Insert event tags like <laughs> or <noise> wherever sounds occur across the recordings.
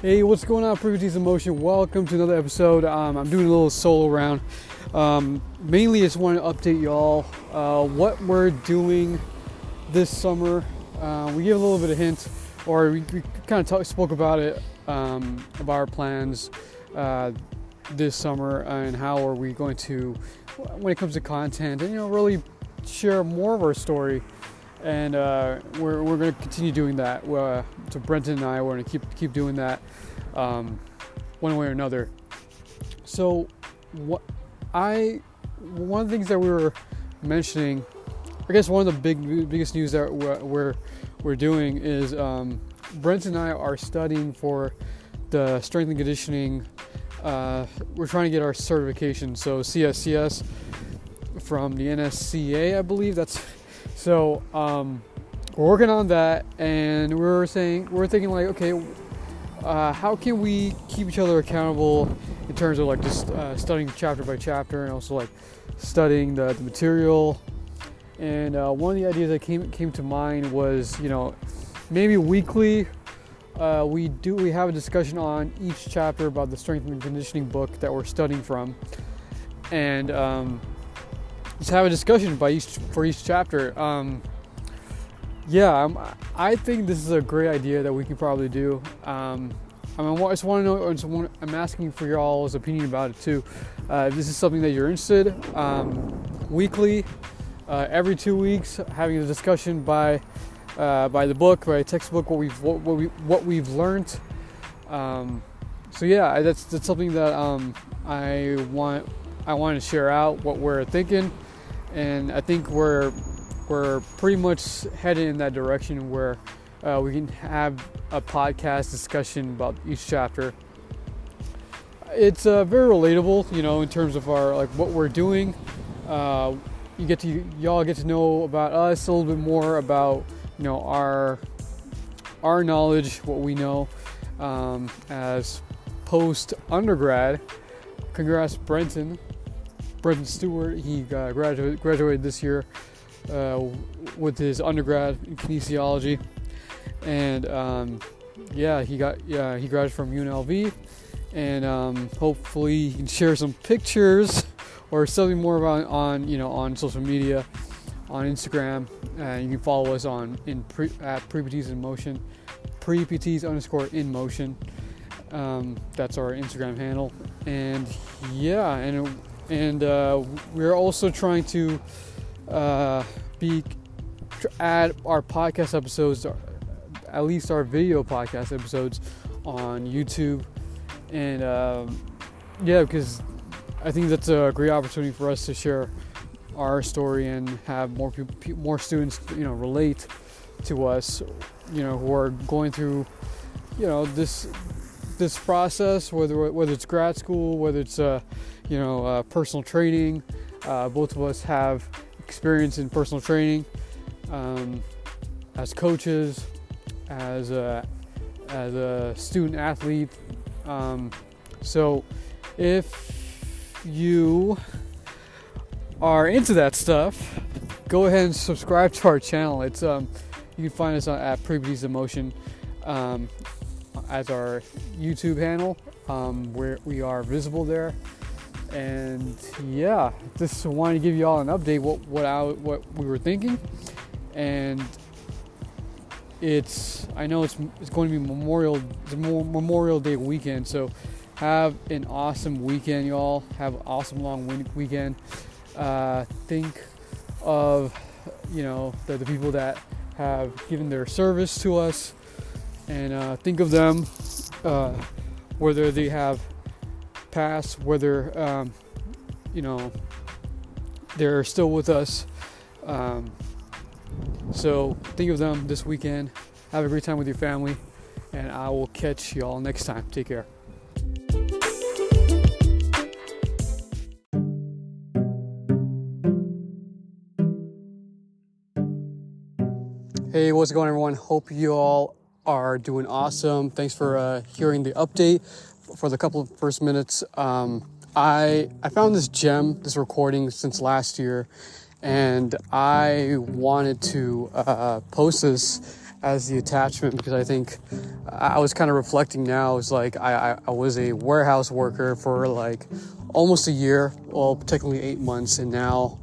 Hey, what's going on, PrePTs in Motion? Welcome to another episode. Um, I'm doing a little solo round. Um, mainly, just want to update y'all uh, what we're doing this summer. Uh, we gave a little bit of hint, or we, we kind of talk, spoke about it um, about our plans uh, this summer and how are we going to, when it comes to content, and you know, really share more of our story and uh, we're, we're going to continue doing that. Uh, so Brenton and I, we're going to keep keep doing that, um, one way or another. So, what I one of the things that we were mentioning, I guess one of the big biggest news that we're we're, we're doing is um, Brenton and I are studying for the strength and conditioning. Uh, we're trying to get our certification, so CSCS from the NSCA, I believe. That's so um, we're working on that, and we're saying we're thinking like, okay, uh, how can we keep each other accountable in terms of like just uh, studying chapter by chapter, and also like studying the, the material. And uh, one of the ideas that came came to mind was, you know, maybe weekly. Uh, we do we have a discussion on each chapter about the strength and conditioning book that we're studying from, and um, just have a discussion by each for each chapter. Um, yeah, I'm, i think this is a great idea that we can probably do. Um, I, mean, I just want to know. Just want, I'm asking for y'all's opinion about it too. Uh, this is something that you're interested, um, weekly, uh, every two weeks, having a discussion by uh, by the book, by textbook, what we've what, what we what we've learned. Um, so yeah, that's that's something that um, I want I want to share out what we're thinking and I think we're we're pretty much headed in that direction where uh, we can have a podcast discussion about each chapter. It's uh, very relatable, you know, in terms of our like what we're doing. Uh, you get to y'all get to know about us a little bit more about you know our our knowledge, what we know um, as post undergrad. Congrats, Brenton. Brenton Stewart. He uh, graduated, graduated this year uh, with his undergrad in kinesiology, and um, yeah, he got yeah he graduated from UNLV, and um, hopefully he can share some pictures <laughs> or something more about on you know on social media, on Instagram, and you can follow us on in pre, at PrePTs in Motion, PrePTs underscore in motion. Um, that's our Instagram handle, and yeah, and. It, and uh, we're also trying to uh, be add our podcast episodes, at least our video podcast episodes, on YouTube, and um, yeah, because I think that's a great opportunity for us to share our story and have more people, more students, you know, relate to us, you know, who are going through, you know, this this process, whether whether it's grad school, whether it's uh, you know, uh, personal training. Uh, both of us have experience in personal training um, as coaches, as a, as a student athlete. Um, so if you are into that stuff, go ahead and subscribe to our channel. It's um, you can find us at PrePTs in Motion um, as our YouTube handle. Um, where we are visible there and yeah, just wanted to give you all an update what what I, what we were thinking, and it's I know it's it's going to be Memorial Memorial Day weekend, so have an awesome weekend, y'all. Have an awesome long weekend. Uh, think of you know the, the people that have given their service to us, and uh, think of them uh, whether they have passed, whether um, you know they're still with us. Um, so think of them this weekend. Have a great time with your family, and I will catch y'all next time. Take care. Hey, what's going on, everyone? Hope you all are doing awesome. Thanks for uh, hearing the update for the couple of first minutes. Um, I I found this gem, this recording since last year, and I wanted to uh, post this as the attachment because I think I was kind of reflecting now. It's like I, I, I was a warehouse worker for like almost a year, well, technically eight months, and now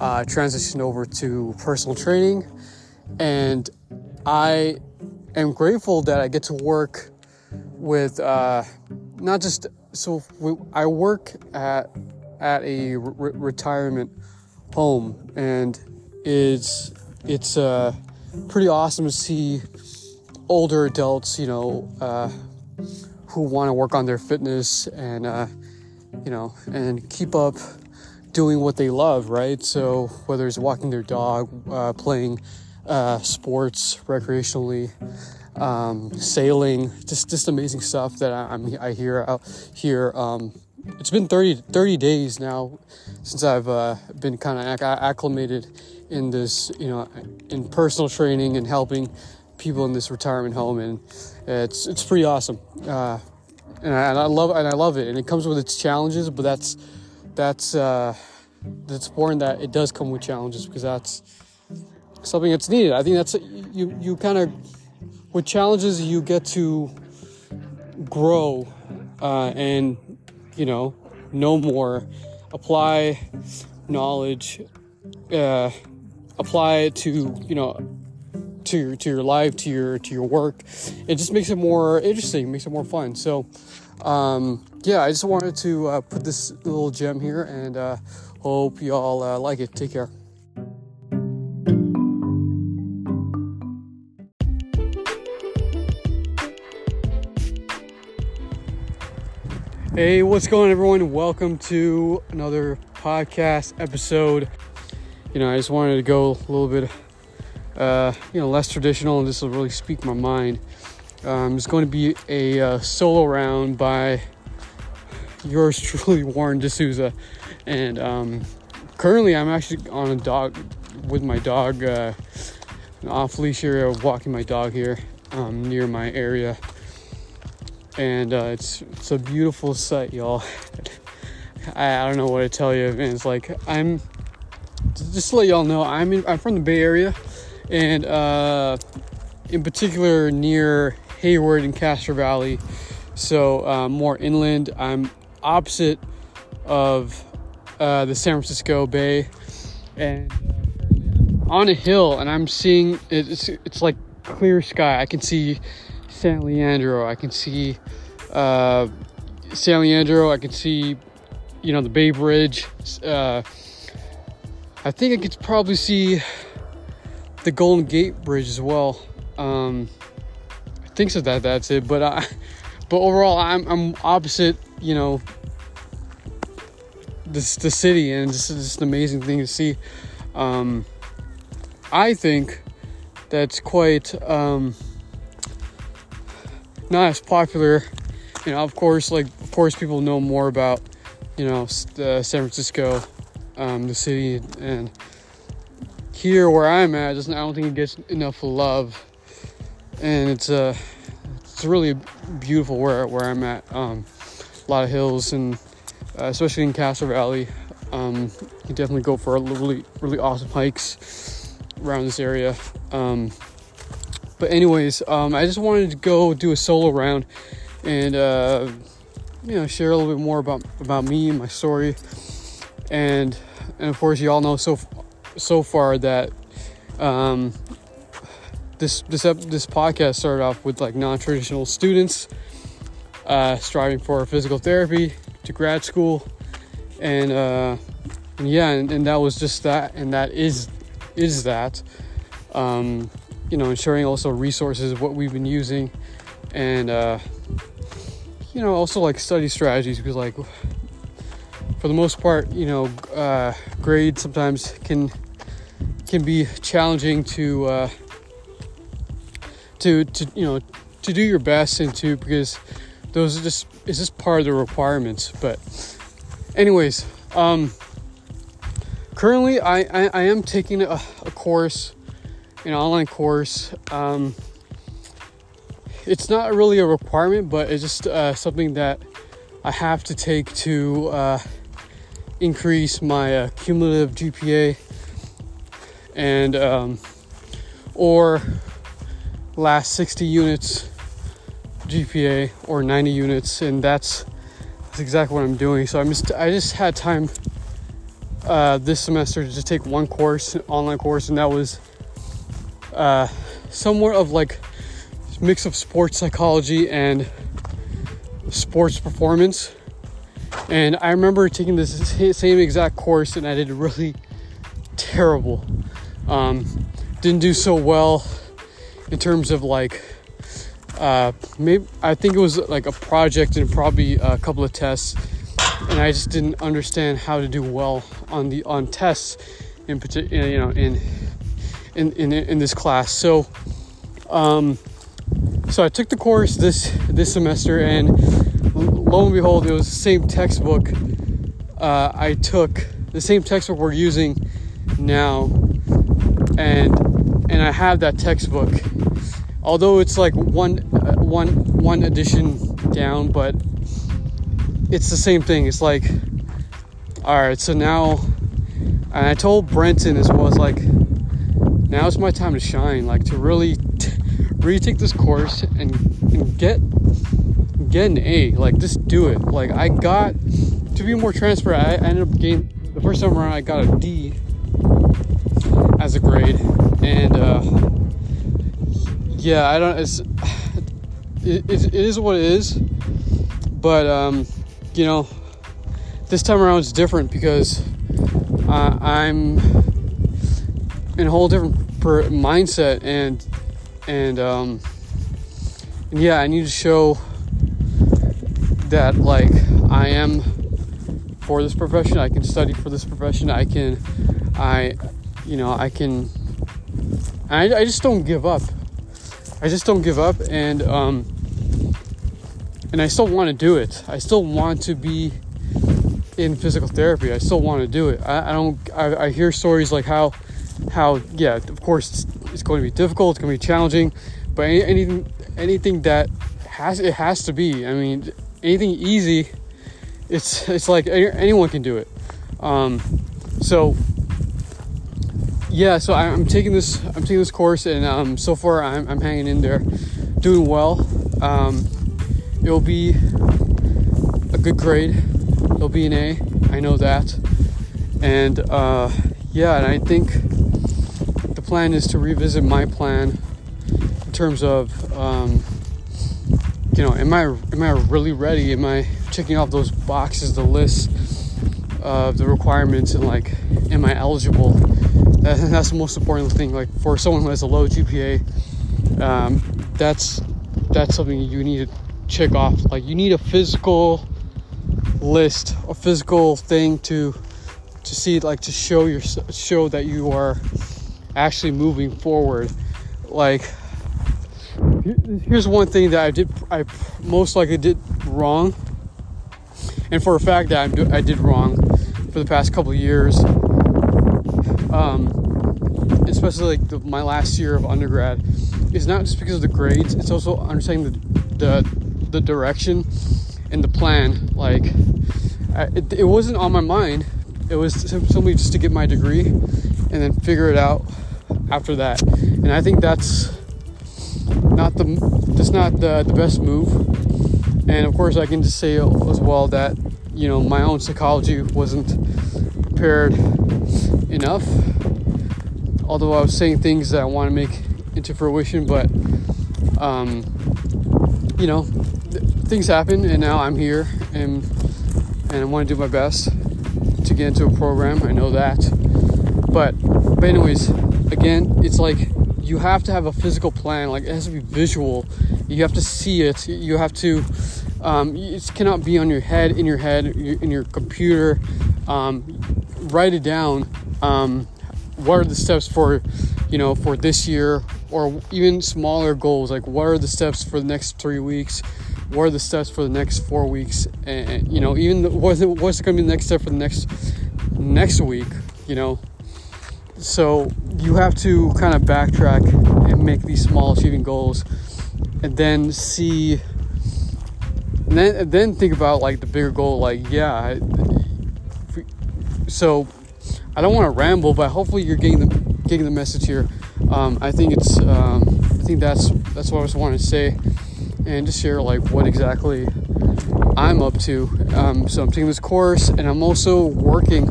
uh, transitioned over to personal training. And I am grateful that I get to work with uh, not just so I work at at a re- retirement home, and it's it's uh, pretty awesome to see older adults, you know, uh, who want to work on their fitness and uh, you know and keep up doing what they love, right? So whether it's walking their dog, uh, playing uh, sports recreationally, um, sailing, just just amazing stuff that I, am I hear out here. Um, it's been 30, 30 days now since I've uh, been kind of acclimated in this, you know, in personal training and helping people in this retirement home, and it's it's pretty awesome. Uh, and, I, and I love and I love it, and it comes with its challenges, but that's that's uh, that's important that it does come with challenges because that's something that's needed. I think that's you you kind of with challenges you get to grow uh, and you know know more, apply knowledge, uh, apply it to you know to your to your life, to your to your work. It just makes it more interesting, makes it more fun. So. Um, yeah, I just wanted to uh, put this little gem here and uh, hope y'all uh, like it. Take care. Hey, what's going on, everyone? Welcome to another podcast episode. You know, I just wanted to go a little bit, uh, you know, less traditional, and this will really speak my mind. Um, it's going to be a uh, solo round by yours truly, Warren D'Souza. And um, currently, I'm actually on a dog with my dog, uh, off leash area, walking my dog here um, near my area and uh, it's it's a beautiful sight, y'all. I, I don't know what to tell you, man. It's like I'm just to let y'all know, I'm in, I'm from the Bay Area, and uh, in particular near Hayward and Castro Valley, so uh, more inland. I'm opposite of uh, the San Francisco Bay, and on a hill, and I'm seeing it's it's like clear sky. I can see San Leandro. I can see uh, San Leandro. I can see, you know, the Bay Bridge. Uh, I think I could probably see the Golden Gate Bridge as well. Um, I think so. That that's it. But I, but overall, I'm I'm opposite. You know, this the city, and this is just an amazing thing to see. Um, I think that's quite. Um, not as popular. You know, of course, like of course, people know more about you know San Francisco, um, the city, and here where I'm at, I don't think it gets enough love, and it's a uh, it's really beautiful where where I'm at. Um, a lot of hills and uh, especially in Castro Valley, um, you definitely go for really really awesome hikes around this area. Um, but anyways, um, I just wanted to go do a solo round and uh, you know share a little bit more about about me and my story. And and of course, you all know so so far that um, this this this podcast started off with like non-traditional students uh, striving for physical therapy to grad school, and, uh, and yeah, and, and, that was just that, and that is is that. Um, you know, sharing also resources what we've been using, and uh, you know, also like study strategies because like for the most part, you know, uh, grades sometimes can can be challenging to uh, to to you know to do your best and to because those are just is just part of the requirements. But anyways, um, currently I, I, I am taking a, a course an online course. Um, it's not really a requirement, but it's just uh, something that I have to take to uh, increase my uh, cumulative GPA and um, or last 60 units GPA or 90 units, and that's that's exactly what I'm doing. So I'm just I just had time uh, this semester to just take one course, online course, and that was uh, somewhat of like mix of sports psychology and sports performance. And I remember taking this same exact course, and I did really terrible. Um, didn't do so well in terms of like uh, maybe I think it was like a project and probably a couple of tests, and I just didn't understand how to do well on the on tests in particular, you know, in in in in this class. So, um, so I took the course this this semester, and lo and behold, it was the same textbook uh, I took, the same textbook we're using now, and and I have that textbook. Although it's like one uh, one one edition down but it's the same thing. It's like all right so now and i told brenton as well as like now it's my time to shine like to really retake this course and, and get get an a like just do it like i got to be more transparent i ended up getting the first time around i got a d as a grade and uh yeah, I don't. It's it, it, it is what it is, but um, you know, this time around it's different because uh, I'm in a whole different mindset and and um, and yeah, I need to show that like I am for this profession. I can study for this profession. I can, I, you know, I can. I, I just don't give up. I just don't give up, and um, and I still want to do it. I still want to be in physical therapy. I still want to do it. I, I don't. I, I, hear stories like how, how yeah, of course it's, going to be difficult. It's going to be challenging, but any, anything anything that has it has to be. I mean, anything easy, it's it's like anyone can do it. Um, so yeah, so I'm taking this. I'm taking this course, and um, so far I'm, I'm, hanging in there, doing well. Um, it'll be a good grade. It'll be an A. I know that, and uh, yeah, and I think plan is to revisit my plan in terms of, um, you know, am I am I really ready? Am I checking off those boxes, the list of the requirements, and like, am I eligible? <laughs> that's the most important thing. Like for someone who has a low GPA, um, that's that's something you need to check off. Like you need a physical list, a physical thing to to see, like to show your show that you are actually moving forward. Like here's one thing that I did, I most likely did wrong, and for a fact that I did wrong for the past couple years um, especially like the, my last year of undergrad, is not just because of the grades. It's also understanding the the, the direction and the plan. Like, it, it wasn't on my mind. It was simply just to get my degree and then figure it out after that. And I think that's not the that's not the, the best move. And of course, I can just say as well that you know my own psychology wasn't prepared enough. Although I was saying things that I want to make into fruition, but um, you know, th- things happen, and now I'm here, and and I want to do my best to get into a program. I know that, but but anyways, again, it's like you have to have a physical plan. Like it has to be visual. You have to see it. You have to. Um, it cannot be on your head, in your head, in your computer. Um, write it down um, what are the steps for you know for this year or even smaller goals like what are the steps for the next three weeks what are the steps for the next four weeks and you know even the, what's, what's going to be the next step for the next next week you know so you have to kind of backtrack and make these small achieving goals and then see and then, and then think about like the bigger goal like yeah so I don't want to ramble, but hopefully you're getting the getting the message here. Um, I think it's um, i think that's that's what I was wanting to say, and just share like what exactly I'm up to. Um, so I'm taking this course, and I'm also working.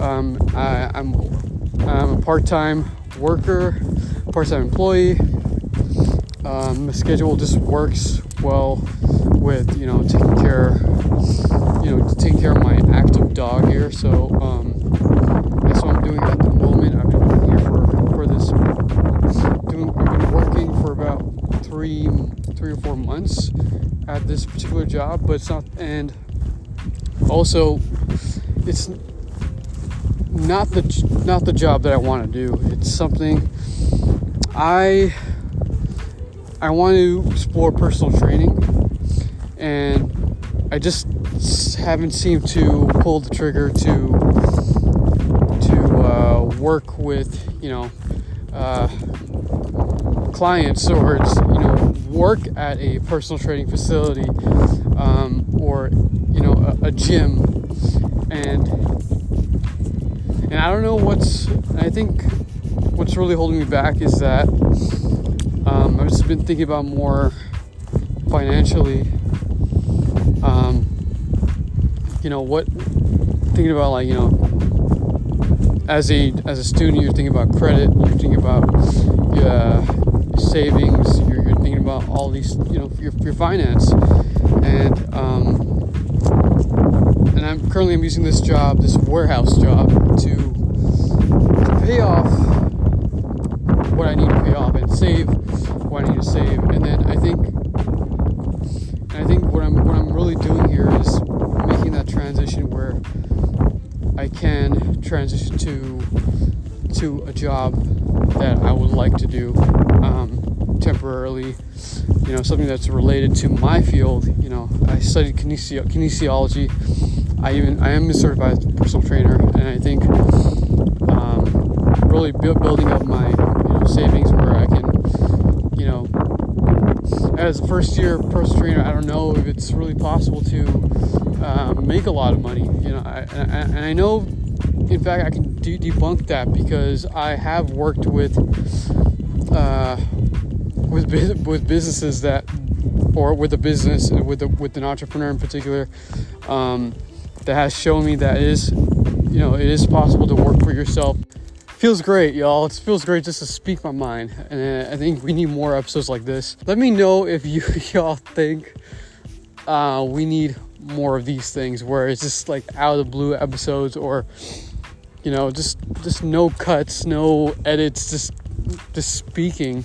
Um, I, I'm I'm a part-time worker, part-time employee. Um, the schedule just works well with you know taking care, you know, taking care of my active dog here. So um, that's what I'm doing at the moment. I've been working here for for this. Doing, I've been working for about three three or four months at this particular job, but it's not. And also, it's not the not the job that I want to do. It's something I I want to explore personal training, and I just haven't seemed to pull the trigger to to uh, work with you know uh, clients or you know work at a personal training facility um, or you know a, a gym and and I don't know what's I think what's really holding me back is that um, I've just been thinking about more financially. Um, you know what thinking about like you know as a as a student you're thinking about credit you're thinking about uh, savings you're, you're, thinking about all these you know your, your finance. And um, I'm currently I'm using this job this warehouse job to to pay off what I need to pay off and save what I need to save and then I think I think what I'm what I'm really doing here is making that transition where I can transition to to a job that I would like to do um, temporarily. You know, something that's related to my field. You know, I studied kinesi- kinesiology. I even I am a certified personal trainer, and I think um, really building up my you know savings where I can you know as a first year personal trainer, I don't know if it's really possible to uh, make a lot of money. You know, I, and, I know, in fact, I can de- debunk that because I have worked with uh, with with businesses that, or with a business with a, with an entrepreneur in particular, um, that has shown me that it is, you know, it is possible to work for yourself feels great, y'all. It feels great just to speak my mind, and I think we need more episodes like this. Let me know if you <laughs> y'all think uh, we need more of these things, where it's just like out of the blue episodes, or you know, just just no cuts, no edits, just just speaking.